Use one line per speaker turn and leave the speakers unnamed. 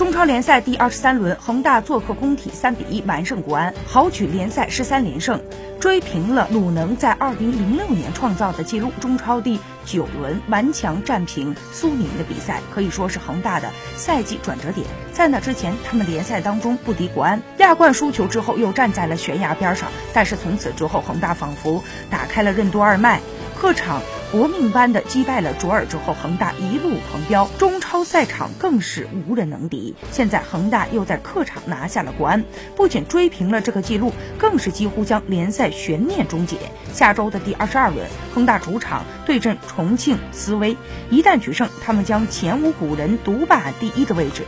中超联赛第二十三轮，恒大做客工体三比一完胜国安，豪取联赛十三连胜，追平了鲁能在二零零六年创造的纪录。中超第九轮顽强战平苏宁的比赛，可以说是恒大的赛季转折点。在那之前，他们联赛当中不敌国安，亚冠输球之后又站在了悬崖边上。但是从此之后，恒大仿佛打开了任督二脉，客场。搏命般的击败了卓尔之后，恒大一路狂飙，中超赛场更是无人能敌。现在恒大又在客场拿下了国安，不仅追平了这个记录，更是几乎将联赛悬念终结。下周的第二十二轮，恒大主场对阵重庆斯威，一旦取胜，他们将前无古人独霸第一的位置。